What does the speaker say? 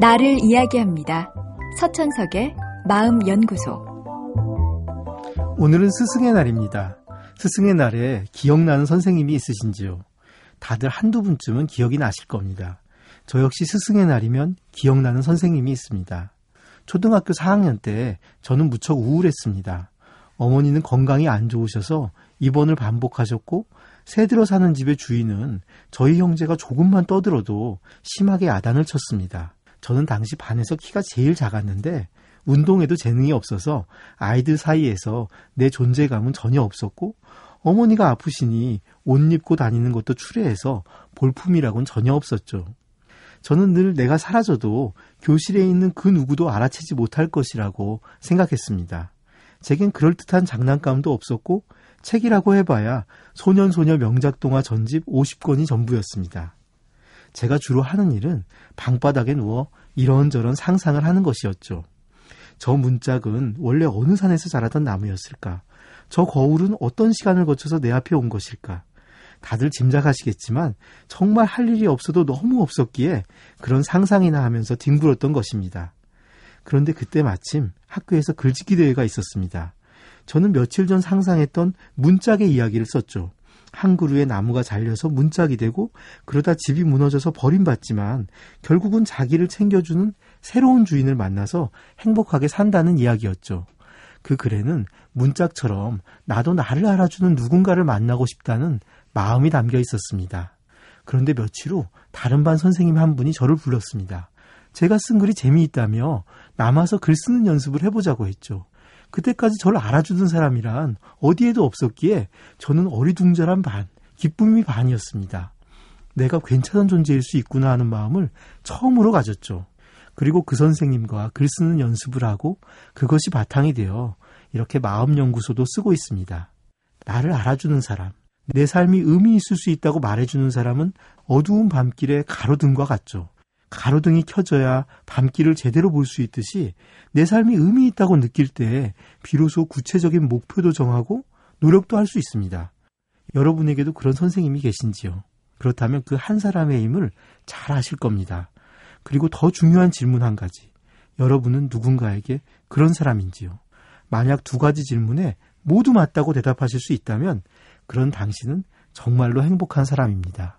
나를 이야기합니다. 서천석의 마음연구소. 오늘은 스승의 날입니다. 스승의 날에 기억나는 선생님이 있으신지요? 다들 한두 분쯤은 기억이 나실 겁니다. 저 역시 스승의 날이면 기억나는 선생님이 있습니다. 초등학교 4학년 때 저는 무척 우울했습니다. 어머니는 건강이 안 좋으셔서 입원을 반복하셨고 새들어 사는 집의 주인은 저희 형제가 조금만 떠들어도 심하게 야단을 쳤습니다. 저는 당시 반에서 키가 제일 작았는데 운동에도 재능이 없어서 아이들 사이에서 내 존재감은 전혀 없었고 어머니가 아프시니 옷 입고 다니는 것도 추레해서 볼품이라고는 전혀 없었죠. 저는 늘 내가 사라져도 교실에 있는 그 누구도 알아채지 못할 것이라고 생각했습니다. 제겐 그럴듯한 장난감도 없었고 책이라고 해봐야 소년소녀 명작동화 전집 50권이 전부였습니다. 제가 주로 하는 일은 방바닥에 누워 이런저런 상상을 하는 것이었죠. 저 문짝은 원래 어느 산에서 자라던 나무였을까? 저 거울은 어떤 시간을 거쳐서 내 앞에 온 것일까? 다들 짐작하시겠지만 정말 할 일이 없어도 너무 없었기에 그런 상상이나 하면서 뒹굴었던 것입니다. 그런데 그때 마침 학교에서 글짓기 대회가 있었습니다. 저는 며칠 전 상상했던 문짝의 이야기를 썼죠. 한 그루의 나무가 잘려서 문짝이 되고 그러다 집이 무너져서 버림받지만 결국은 자기를 챙겨주는 새로운 주인을 만나서 행복하게 산다는 이야기였죠. 그 글에는 문짝처럼 나도 나를 알아주는 누군가를 만나고 싶다는 마음이 담겨 있었습니다. 그런데 며칠 후 다른 반 선생님 한 분이 저를 불렀습니다. 제가 쓴 글이 재미있다며 남아서 글 쓰는 연습을 해보자고 했죠. 그때까지 저를 알아주는 사람이란 어디에도 없었기에 저는 어리둥절한 반, 기쁨이 반이었습니다. 내가 괜찮은 존재일 수 있구나 하는 마음을 처음으로 가졌죠. 그리고 그 선생님과 글 쓰는 연습을 하고 그것이 바탕이 되어 이렇게 마음연구소도 쓰고 있습니다. 나를 알아주는 사람, 내 삶이 의미 있을 수 있다고 말해주는 사람은 어두운 밤길의 가로등과 같죠. 가로등이 켜져야 밤길을 제대로 볼 수 있듯이 내 삶이 의미 있다고 느낄 때 비로소 구체적인 목표도 정하고 노력도 할 수 있습니다. 여러분에게도 그런 선생님이 계신지요? 그렇다면 그 한 사람의 힘을 잘 아실 겁니다. 그리고 더 중요한 질문 한 가지. 여러분은 누군가에게 그런 사람인지요? 만약 두 가지 질문에 모두 맞다고 대답하실 수 있다면 그런 당신은 정말로 행복한 사람입니다.